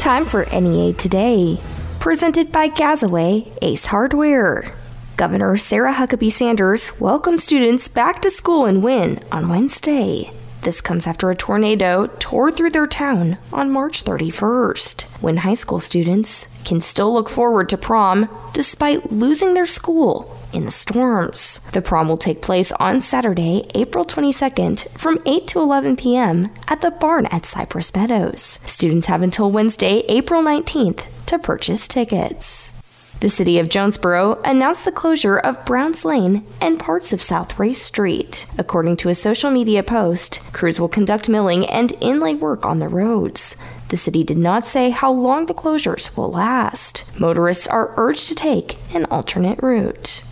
Time for NEA Today, presented by Gazaway Ace Hardware. Governor Sarah Huckabee Sanders welcomed students back to school in Wynne on Wednesday. This comes after a tornado tore through their town on March 31st, when high school students can still look forward to prom despite losing their school in the storms. The prom will take place on Saturday, April 22nd from 8 to 11 p.m. at the barn at Cypress Meadows. Students have until Wednesday, April 19th to purchase tickets. The city of Jonesboro announced the closure of Browns Lane and parts of South Race Street. According to a social media post, crews will conduct milling and inlay work on the roads. The city did not say how long the closures will last. Motorists are urged to take an alternate route.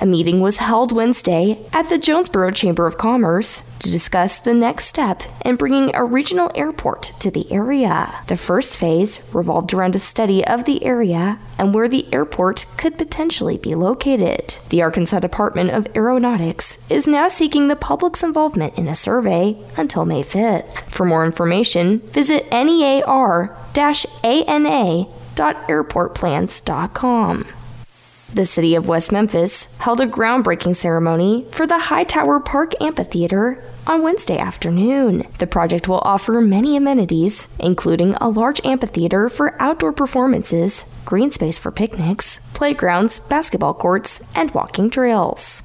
A meeting was held Wednesday at the Jonesboro Chamber of Commerce to discuss the next step in bringing a regional airport to the area. The first phase revolved around a study of the area and where the airport could potentially be located. The Arkansas Department of Aeronautics is now seeking the public's involvement in a survey until May 5th. For more information, visit near-ana.airportplans.com. The city of West Memphis held a groundbreaking ceremony for the Hightower Park Amphitheater on Wednesday afternoon. The project will offer many amenities, including a large amphitheater for outdoor performances, green space for picnics, playgrounds, basketball courts, and walking trails.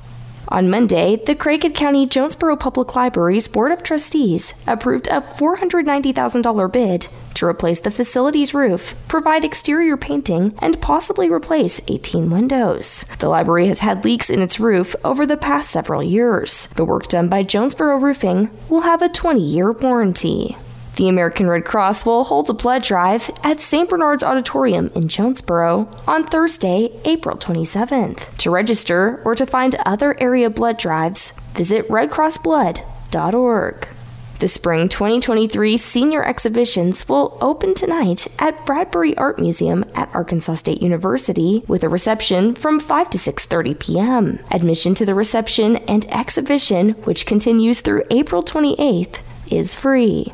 On Monday, the Craighead County Jonesboro Public Library's Board of Trustees approved a $490,000 bid to replace the facility's roof, provide exterior painting, and possibly replace 18 windows. The library has had leaks in its roof over the past several years. The work done by Jonesboro Roofing will have a 20 year warranty. The American Red Cross will hold a blood drive at St. Bernard's Auditorium in Jonesboro on Thursday, April 27th. To register or to find other area blood drives, visit redcrossblood.org. The spring 2023 senior exhibitions will open tonight at Bradbury Art Museum at Arkansas State University with a reception from 5 to 6:30 p.m. Admission to the reception and exhibition, which continues through April 28th, is free.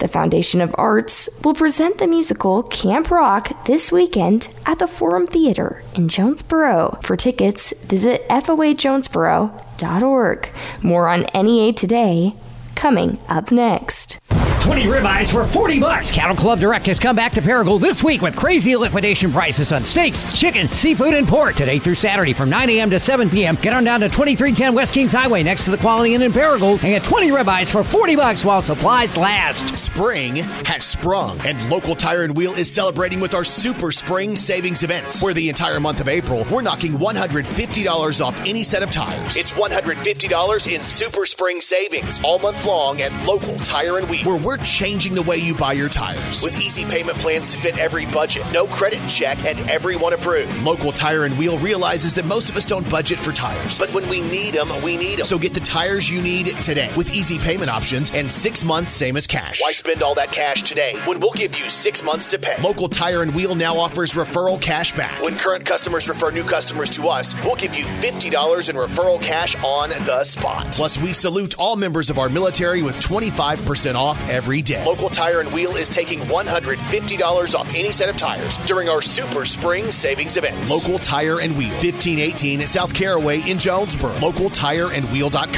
The Foundation of Arts will present the musical Camp Rock this weekend at the Forum Theater in Jonesboro. For tickets, visit foajonesboro.org. More on NEA today, coming up next. 20 ribeyes for 40 bucks. Cattle Club Direct has come back to Paragould this week with crazy liquidation prices on steaks, chicken, seafood, and pork today through Saturday from 9 a.m. to 7 p.m. Get on down to 2310 West Kings Highway next to the Quality Inn in Paragould and get 20 ribeyes for 40 bucks while supplies last. Spring has sprung, and Local Tire and Wheel is celebrating with our Super Spring Savings event. Where the entire month of April, we're knocking $150 off any set of tires. It's $150 in Super Spring Savings all month long at Local Tire and Wheel, where we're changing the way you buy your tires. With easy payment plans to fit every budget, no credit check, and everyone approved. Local Tire and Wheel realizes that most of us don't budget for tires, but when we need them, we need them. So get tires you need today with easy payment options and six months, same as cash. Why spend all that cash today when we'll give you six months to pay? Local Tire and Wheel now offers referral cash back. When current customers refer new customers to us, we'll give you $50 in referral cash on the spot. Plus, we salute all members of our military with 25% off every day. Local Tire and Wheel is taking $150 off any set of tires during our Super Spring Savings event. Local Tire and Wheel, 1518 South Caraway in Jonesboro. Local Tire and LocalTireandWheel.com.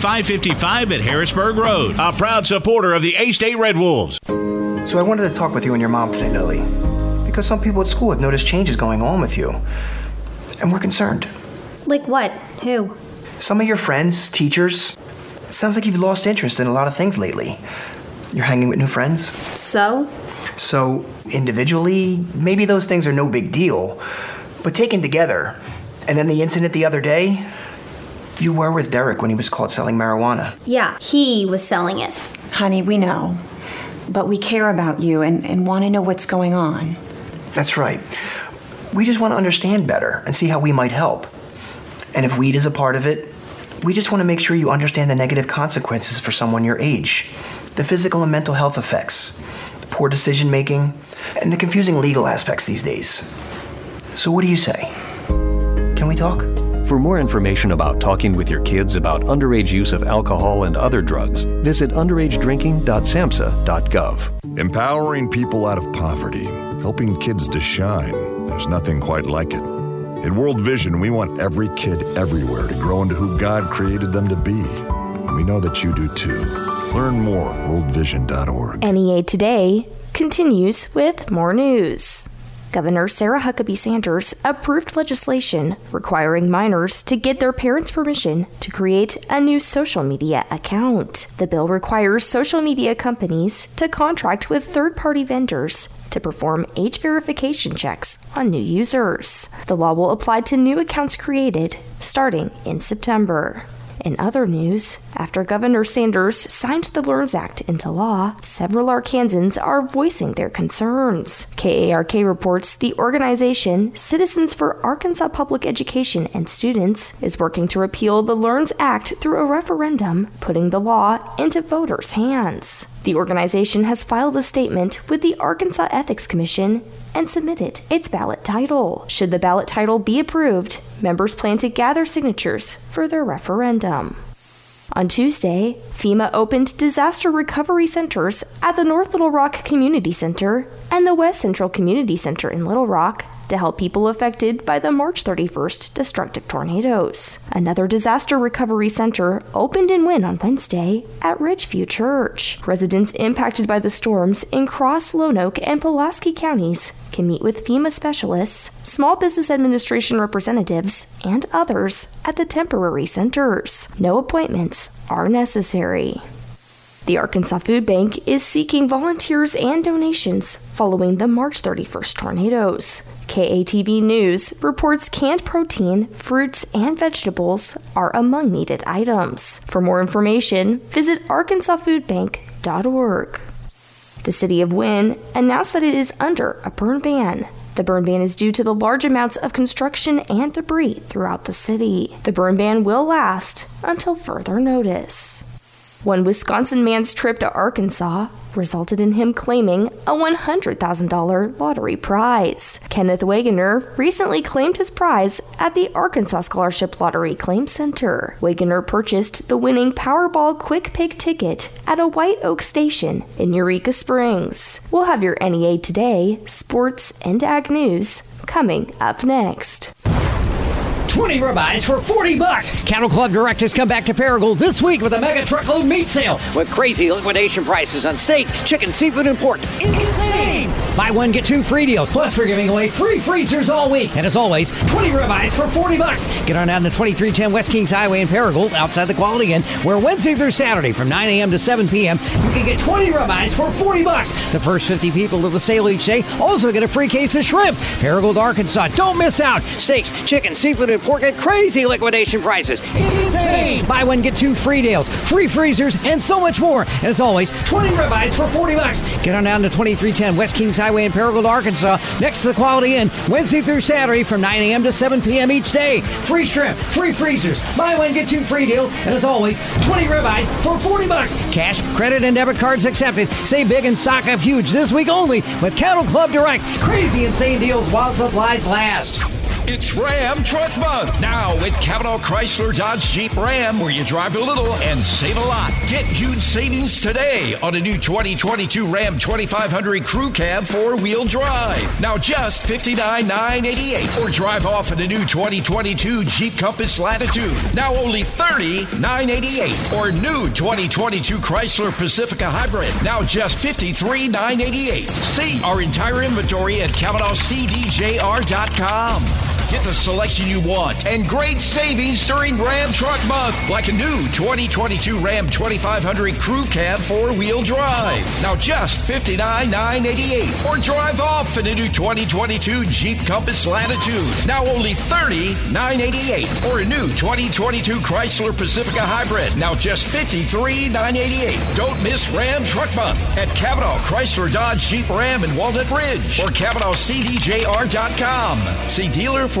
555 at Harrisburg Road. A proud supporter of the A State Red Wolves. So I wanted to talk with you and your mom today, Lily. Because some people at school have noticed changes going on with you. And we're concerned. Like what? Who? Some of your friends, teachers. It sounds like you've lost interest in a lot of things lately. You're hanging with new friends. So? So, individually, maybe those things are no big deal. But taken together, and then the incident the other day, you were with Derek when he was caught selling marijuana. Yeah, he was selling it. Honey, we know. but we care about you and, and want to know what's going on. That's right. We just want to understand better and see how we might help. And if weed is a part of it, we just want to make sure you understand the negative consequences for someone your age the physical and mental health effects, the poor decision making, and the confusing legal aspects these days. So, what do you say? Can we talk? For more information about talking with your kids about underage use of alcohol and other drugs, visit underagedrinking.samhsa.gov. Empowering people out of poverty, helping kids to shine. There's nothing quite like it. In World Vision, we want every kid everywhere to grow into who God created them to be. We know that you do too. Learn more at worldvision.org. NEA Today continues with more news. Governor Sarah Huckabee Sanders approved legislation requiring minors to get their parents' permission to create a new social media account. The bill requires social media companies to contract with third party vendors to perform age verification checks on new users. The law will apply to new accounts created starting in September. In other news, after Governor Sanders signed the LEARNS Act into law, several Arkansans are voicing their concerns. KARK reports the organization Citizens for Arkansas Public Education and Students is working to repeal the LEARNS Act through a referendum, putting the law into voters' hands. The organization has filed a statement with the Arkansas Ethics Commission and submitted its ballot title. Should the ballot title be approved, members plan to gather signatures for their referendum. On Tuesday, FEMA opened disaster recovery centers at the North Little Rock Community Center and the West Central Community Center in Little Rock to help people affected by the March 31st destructive tornadoes. Another disaster recovery center opened in Wynne on Wednesday at Ridgeview Church. Residents impacted by the storms in Cross, Lonoke, and Pulaski counties can meet with FEMA specialists, Small Business Administration representatives, and others at the temporary centers. No appointments are necessary. The Arkansas Food Bank is seeking volunteers and donations following the March 31st tornadoes. KATV News reports canned protein, fruits, and vegetables are among needed items. For more information, visit arkansasfoodbank.org. The city of Wynne announced that it is under a burn ban. The burn ban is due to the large amounts of construction and debris throughout the city. The burn ban will last until further notice. One Wisconsin man's trip to Arkansas resulted in him claiming a $100,000 lottery prize. Kenneth Wagoner recently claimed his prize at the Arkansas Scholarship Lottery Claim Center. Wagoner purchased the winning Powerball Quick Pick ticket at a White Oak station in Eureka Springs. We'll have your NEA Today, sports, and ag news coming up next. 20 ribeyes for 40 bucks. Cattle Club directors come back to Paragould this week with a mega truckload meat sale with crazy liquidation prices on steak, chicken, seafood, and pork. Insane! Buy one, get two free deals. Plus, we're giving away free freezers all week. And as always, 20 ribeyes for 40 bucks. Get on down to 2310 West Kings Highway in Paragould outside the Quality Inn, where Wednesday through Saturday from 9 a.m. to 7 p.m. you can get 20 ribeyes for 40 bucks. The first 50 people to the sale each day also get a free case of shrimp. Paragould, Arkansas. Don't miss out. Steaks, chicken, seafood, and pork at crazy liquidation prices. Insane! Buy one, get two free deals, free freezers, and so much more. And as always, 20 ribeyes for 40 bucks. Get on down to 2310 West Kings Highway in Paragould, Arkansas, next to the Quality Inn, Wednesday through Saturday from 9 a.m. to 7 p.m. each day. Free shrimp, free freezers, buy one, get two free deals, and as always, 20 ribeyes for 40 bucks. Cash, credit, and debit cards accepted. Save big and stock up huge this week only with Cattle Club Direct. Crazy insane deals while supplies last. It's Ram Truck Month now with Cavanaugh Chrysler Dodge Jeep Ram, where you drive a little and save a lot. Get huge savings today on a new 2022 Ram 2500 Crew Cab four wheel drive. Now just $59,988. Or drive off in a new 2022 Jeep Compass Latitude. Now only $30,988. Or new 2022 Chrysler Pacifica Hybrid. Now just $53,988. See our entire inventory at CavanaughCDJR.com. Get the selection you want and great savings during Ram Truck Month, like a new 2022 Ram 2500 Crew Cab four wheel drive. Now just $59,988. Or drive off in a new 2022 Jeep Compass Latitude. Now only $30,988. Or a new 2022 Chrysler Pacifica Hybrid. Now just $53,988. Don't miss Ram Truck Month at Cavanaugh Chrysler Dodge Jeep Ram in Walnut Ridge or CavanaughCDJR.com. See dealer for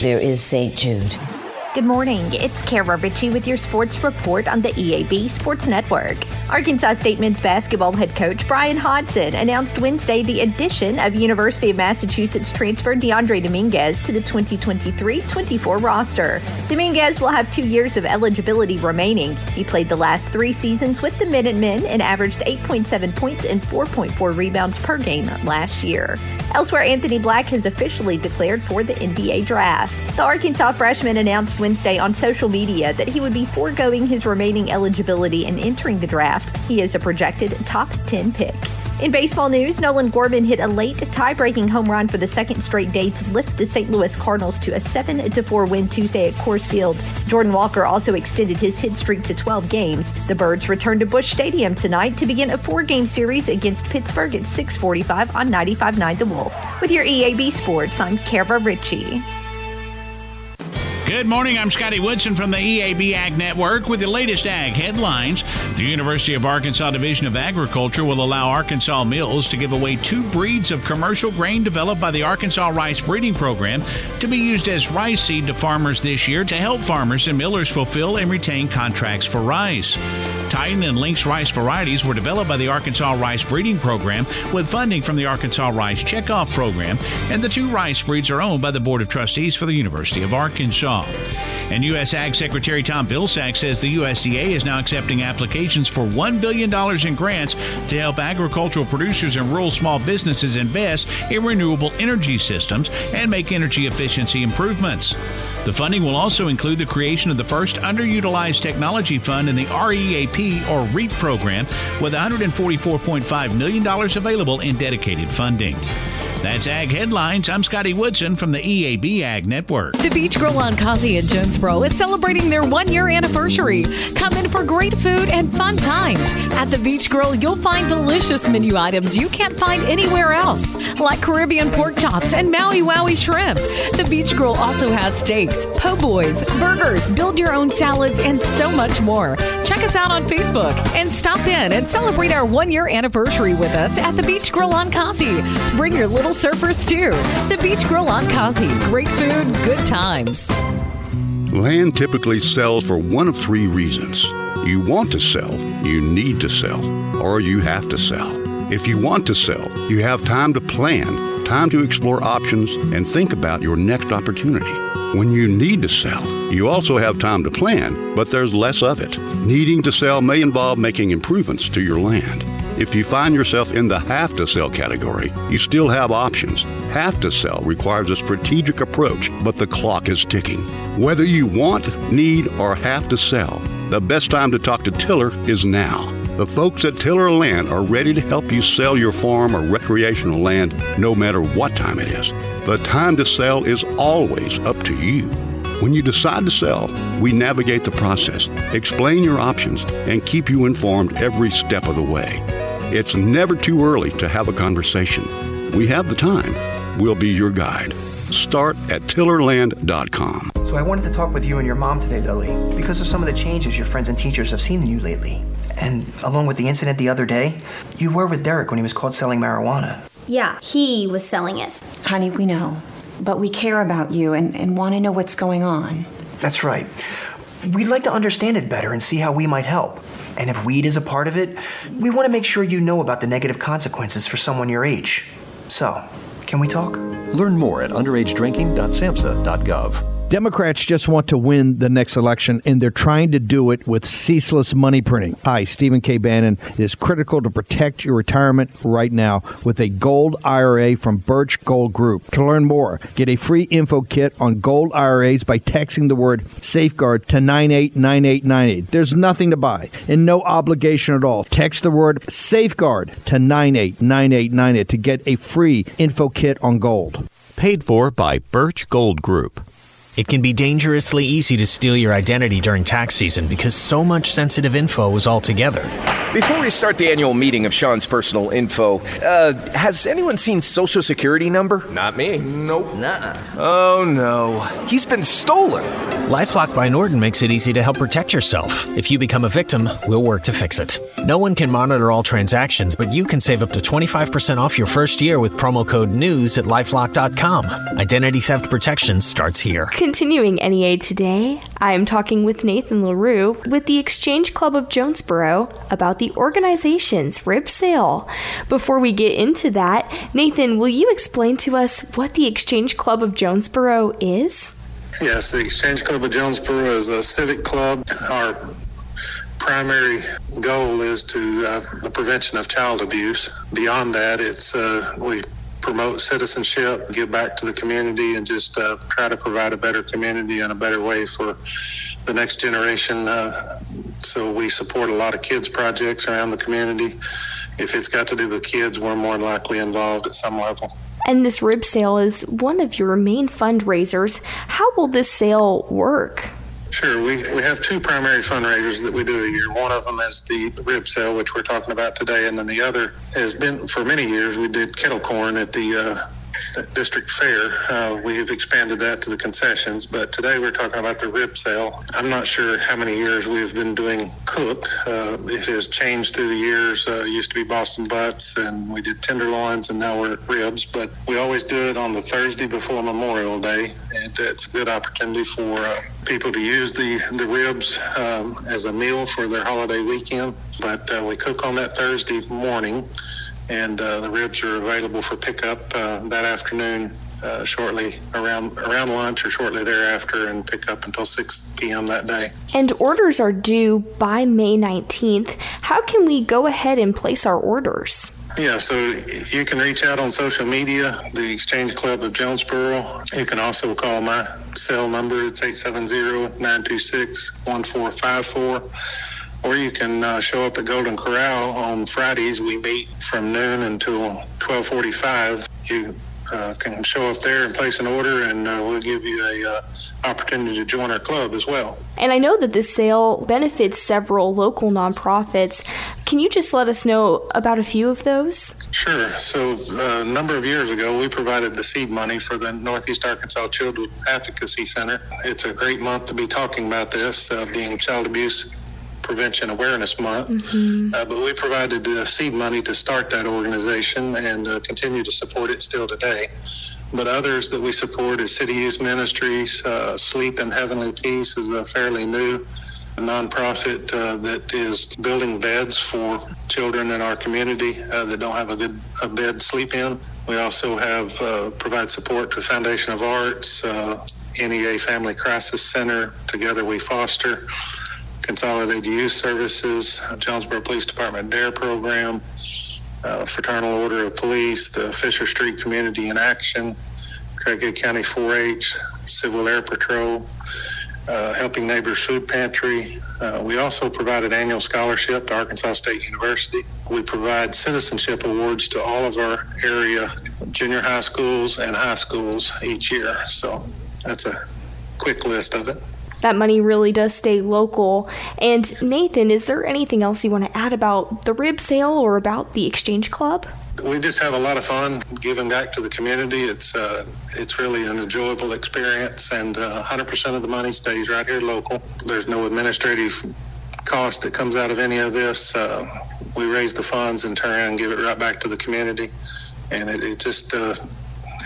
There is St. Jude. Good morning. It's Kara Ritchie with your sports report on the EAB Sports Network. Arkansas State men's basketball head coach Bryan Hodgson announced Wednesday the addition of University of Massachusetts transfer Dyondre Dominguez to the 2023-24 roster. Dominguez will have two years of eligibility remaining. He played the last three seasons with the Minutemen and averaged 8.7 points and 4.4 rebounds per game last year. Elsewhere, Anthony Black has officially declared for the NBA draft. The Arkansas freshman announced Wednesday on social media that he would be foregoing his remaining eligibility and entering the draft. He is a projected top 10 pick. In baseball news, Nolan Gorman hit a late tie-breaking home run for the second straight day to lift the St. Louis Cardinals to a 7-4 win Tuesday at Coors Field. Jordan Walker also extended his hit streak to 12 games. The Birds return to Busch Stadium tonight to begin a four-game series against Pittsburgh at 6:45 on 95.9 The Wolf. With your EAB Sports, I'm Kara Ritchie. Good morning. I'm Scotty Woodson from the EAB Ag Network with the latest ag headlines. The University of Arkansas Division of Agriculture will allow Arkansas mills to give away two breeds of commercial grain developed by the Arkansas Rice Breeding Program to be used as rice seed to farmers this year to help farmers and millers fulfill and retain contracts for rice. Titan and Lynx rice varieties were developed by the Arkansas Rice Breeding Program with funding from the Arkansas Rice Checkoff Program, and the two rice breeds are owned by the Board of Trustees for the University of Arkansas. And U.S. Ag Secretary Tom Vilsack says the USDA is now accepting applications for $1 billion in grants to help agricultural producers and rural small businesses invest in renewable energy systems and make energy efficiency improvements. The funding will also include the creation of the first underutilized technology fund in the REAP or REAP program with $144.5 million available in dedicated funding. That's Ag Headlines. I'm Scotty Woodson from the EAB Ag Network. The Beach Grill on Causey in Jonesboro is celebrating their one year anniversary. Come in for great food and fun times. At the Beach Grill, you'll find delicious menu items you can't find anywhere else, like Caribbean pork chops and Maui Wowie shrimp. The Beach Grill also has steaks, po' boys, burgers, build your own salads, and so much more. Check us out on Facebook and stop in and celebrate our one year anniversary with us at the Beach Grill on Causey. Bring your little surfers too. The Beach Grill on Causey. Great food, good times. Land typically sells for one of three reasons. You want to sell, you need to sell, or you have to sell. If you want to sell, you have time to plan, time to explore options, and think about your next opportunity. When you need to sell, you also have time to plan, but there's less of it. Needing to sell may involve making improvements to your land. If you find yourself in the have to sell category, you still have options. Have to sell requires a strategic approach, but the clock is ticking. Whether you want, need, or have to sell, the best time to talk to Tiller is now. The folks at Tiller Land are ready to help you sell your farm or recreational land no matter what time it is. The time to sell is always up to you. When you decide to sell, we navigate the process, explain your options, and keep you informed every step of the way. It's never too early to have a conversation. We have the time. We'll be your guide. Start at tillerland.com. So I wanted to talk with you and your mom today, Lily, because of some of the changes your friends and teachers have seen in you lately. And along with the incident the other day, you were with Derek when he was caught selling marijuana. Yeah, he was selling it. Honey, we know. But we care about you and, and want to know what's going on. That's right. We'd like to understand it better and see how we might help. And if weed is a part of it, we want to make sure you know about the negative consequences for someone your age. So, can we talk? Learn more at underagedrinking.samhsa.gov. Democrats just want to win the next election, and they're trying to do it with ceaseless money printing. Hi, Stephen K. Bannon. It is critical to protect your retirement right now with a gold IRA from Birch Gold Group. To learn more, get a free info kit on gold IRAs by texting the word safeguard to 989898. There's nothing to buy and no obligation at all. Text the word safeguard to 989898 to get a free info kit on gold. Paid for by Birch Gold Group. It can be dangerously easy to steal your identity during tax season because so much sensitive info is all together. Before we start the annual meeting of Sean's personal info, uh, has anyone seen Social Security number? Not me. Nope. Nuh Oh no. He's been stolen. Lifelock by Norton makes it easy to help protect yourself. If you become a victim, we'll work to fix it. No one can monitor all transactions, but you can save up to 25% off your first year with promo code NEWS at lifelock.com. Identity theft protection starts here. Continuing NEA today, I am talking with Nathan LaRue with the Exchange Club of Jonesboro about the organization's rib sale. Before we get into that, Nathan, will you explain to us what the Exchange Club of Jonesboro is? Yes, the Exchange Club of Jonesboro is a civic club. Our primary goal is to uh, the prevention of child abuse. Beyond that, it's uh, we promote citizenship, give back to the community, and just uh, try to provide a better community and a better way for the next generation. Uh, so we support a lot of kids projects around the community. If it's got to do with kids, we're more likely involved at some level. And this rib sale is one of your main fundraisers. How will this sale work? Sure. We, we have two primary fundraisers that we do a year. One of them is the rib sale, which we're talking about today, and then the other has been for many years. We did kettle corn at the uh, district fair. Uh, we have expanded that to the concessions, but today we're talking about the rib sale. I'm not sure how many years we've been doing cook. Uh, it has changed through the years. Uh, it used to be Boston butts, and we did tenderloins, and now we're at ribs. But we always do it on the Thursday before Memorial Day, and it's a good opportunity for uh, people to use the the ribs um, as a meal for their holiday weekend. But uh, we cook on that Thursday morning and uh, the ribs are available for pickup uh, that afternoon. Uh, shortly around around lunch or shortly thereafter, and pick up until 6 p.m. that day. And orders are due by May 19th. How can we go ahead and place our orders? Yeah, so you can reach out on social media, the Exchange Club of Jonesboro. You can also call my cell number. It's 870-926-1454 or you can uh, show up at Golden Corral on Fridays. We meet from noon until 12:45. You uh, can show up there and place an order, and uh, we'll give you a uh, opportunity to join our club as well. And I know that this sale benefits several local nonprofits. Can you just let us know about a few of those? Sure. So uh, a number of years ago, we provided the seed money for the Northeast Arkansas Children Advocacy Center. It's a great month to be talking about this, uh, being Child Abuse Prevention Awareness Month. Mm-hmm. Uh, but we provided uh, seed money to start that organization and uh, continue to support it still today. But others that we support is City Youth Ministries, uh, Sleep in Heavenly Peace is a fairly new nonprofit uh, that is building beds for children in our community uh, that don't have a good a bed to sleep in. We also have provide support to Foundation of Arts, NEA Family Crisis Center. Together We Foster. Consolidated Youth Services, Jonesboro Police Department DARE program, uh, Fraternal Order of Police, the Fisher Street Community in Action, Craighead County 4-H, Civil Air Patrol, uh, Helping Neighbors Food Pantry. Uh, we also provide an annual scholarship to Arkansas State University. We provide citizenship awards to all of our area junior high schools and high schools each year. So that's a quick list of it that money really does stay local. And Nathan, is there anything else you want to add about the rib sale or about the Exchange Club? We just have a lot of fun giving back to the community. It's uh, it's really an enjoyable experience, and uh, 100% of the money stays right here local. There's no administrative cost that comes out of any of this. Uh, we raise the funds and turn around and give it right back to the community, and it, it just uh,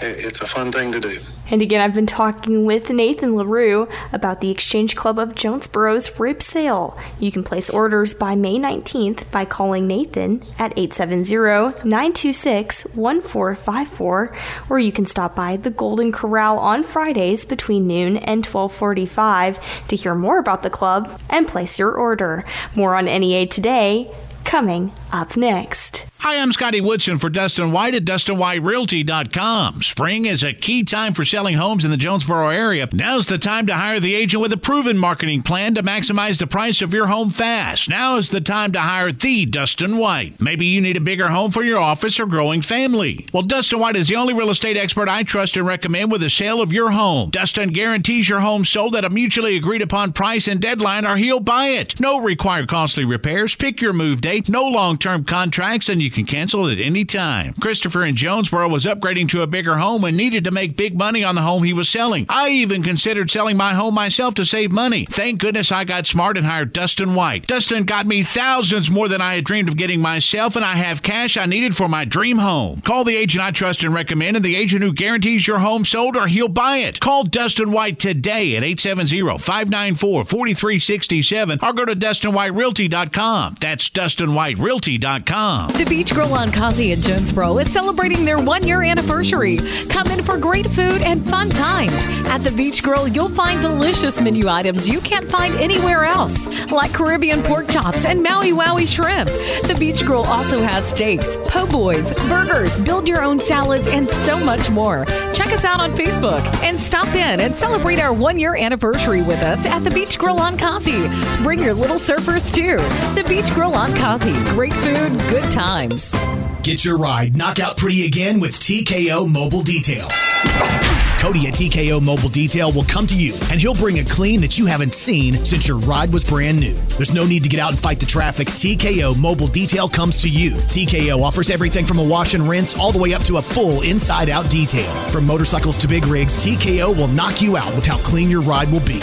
it's a fun thing to do. And again, I've been talking with Nathan LaRue about the Exchange Club of Jonesboro's rib sale. You can place orders by May 19th by calling Nathan at 870-926-1454 or you can stop by the Golden Corral on Fridays between noon and 12:45 to hear more about the club and place your order. More on NEA today coming up next. Hi, I'm Scotty Woodson for Dustin White at DustinWhiteRealty.com. Spring is a key time for selling homes in the Jonesboro area. Now's the time to hire the agent with a proven marketing plan to maximize the price of your home fast. Now is the time to hire the Dustin White. Maybe you need a bigger home for your office or growing family. Well, Dustin White is the only real estate expert I trust and recommend with the sale of your home. Dustin guarantees your home sold at a mutually agreed upon price and deadline or he'll buy it. No required costly repairs. Pick your move date. No long term contracts and you can cancel at any time. Christopher in Jonesboro was upgrading to a bigger home and needed to make big money on the home he was selling. I even considered selling my home myself to save money. Thank goodness I got smart and hired Dustin White. Dustin got me thousands more than I had dreamed of getting myself, and I have cash I needed for my dream home. Call the agent I trust and recommend, and the agent who guarantees your home sold or he'll buy it. Call Dustin White today at 870 594 4367 or go to DustinWhiteRealty.com. That's DustinWhiteRealty.com. The Beach Grill on Causey in Jonesboro is celebrating their one year anniversary. Come in for great food and fun times. At the Beach Grill, you'll find delicious menu items you can't find anywhere else, like Caribbean pork chops and Maui Wowie shrimp. The Beach Grill also has steaks, po' boys, burgers, build your own salads, and so much more. Check us out on Facebook and stop in and celebrate our one year anniversary with us at the Beach Grill on Causey. Bring your little surfers too. The Beach Grill on Causey. Great food, good times. Get your ride knockout pretty again with TKO Mobile Detail. Cody at TKO Mobile Detail will come to you and he'll bring a clean that you haven't seen since your ride was brand new. There's no need to get out and fight the traffic. TKO Mobile Detail comes to you. TKO offers everything from a wash and rinse all the way up to a full inside out detail. From motorcycles to big rigs, TKO will knock you out with how clean your ride will be.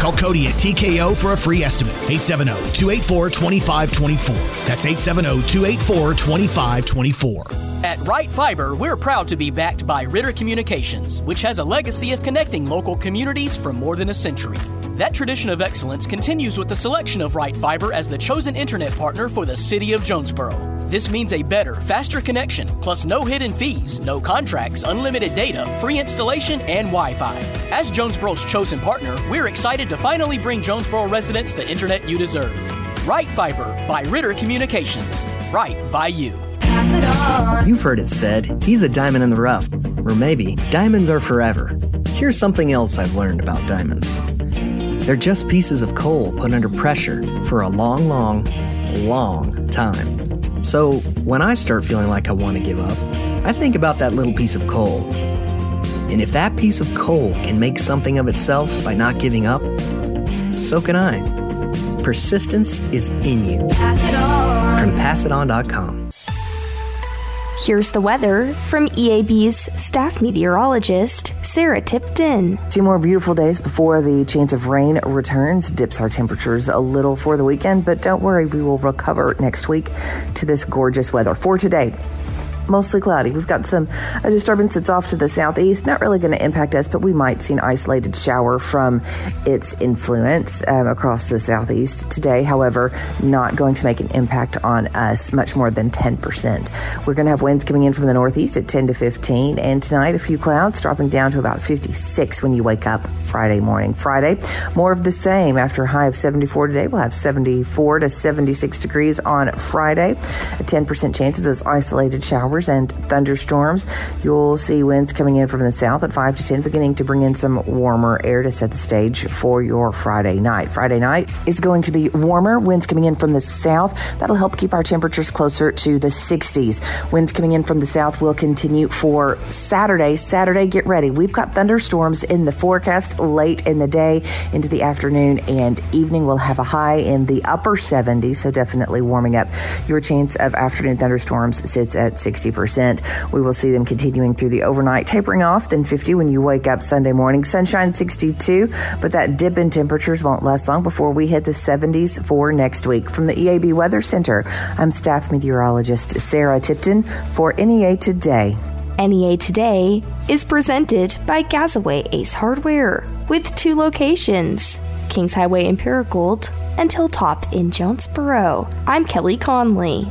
Call Cody at TKO for a free estimate. 870 284 2524. That's 870 284 2524. At Right Fiber, we're proud to be backed by Ritter Communications, which has a legacy of connecting local communities for more than a century. That tradition of excellence continues with the selection of Right Fiber as the chosen internet partner for the city of Jonesboro. This means a better, faster connection, plus no hidden fees, no contracts, unlimited data, free installation, and Wi Fi. As Jonesboro's chosen partner, we're excited to finally bring Jonesboro residents the internet you deserve. Right Fiber by Ritter Communications. Right by you. You've heard it said, he's a diamond in the rough. Or maybe, diamonds are forever. Here's something else I've learned about diamonds they're just pieces of coal put under pressure for a long, long, long time. So when I start feeling like I want to give up, I think about that little piece of coal. And if that piece of coal can make something of itself by not giving up, so can I. Persistence is in you. Pass From PassItOn.com. Here's the weather from EAB's staff meteorologist, Sarah Tipton. Two more beautiful days before the chance of rain returns, dips our temperatures a little for the weekend, but don't worry, we will recover next week to this gorgeous weather. For today, mostly cloudy. We've got some a disturbance that's off to the southeast, not really going to impact us, but we might see an isolated shower from its influence um, across the southeast today. However, not going to make an impact on us much more than 10%. We're going to have winds coming in from the northeast at 10 to 15, and tonight a few clouds dropping down to about 56 when you wake up Friday morning. Friday, more of the same. After a high of 74 today, we'll have 74 to 76 degrees on Friday. A 10% chance of those isolated showers showers and thunderstorms. You'll see winds coming in from the south at 5 to 10, beginning to bring in some warmer air to set the stage for your Friday night. Friday night is going to be warmer, winds coming in from the south. That'll help keep our temperatures closer to the 60s. Winds coming in from the south will continue for Saturday. Saturday, get ready. We've got thunderstorms in the forecast late in the day into the afternoon and evening. We'll have a high in the upper 70s, so definitely warming up. Your chance of afternoon thunderstorms sits at 60%. We will see them continuing through the overnight, tapering off, then 50 when you wake up Sunday morning. Sunshine 62, but that dip in temperatures won't last long before we hit the 70s for next week. From the EAB Weather Center, I'm staff meteorologist Sarah Tipton for NEA Today. NEA Today is presented by Gazaway Ace Hardware with two locations Kings Highway in Paragould and Hilltop in Jonesboro. I'm Kelly Conley.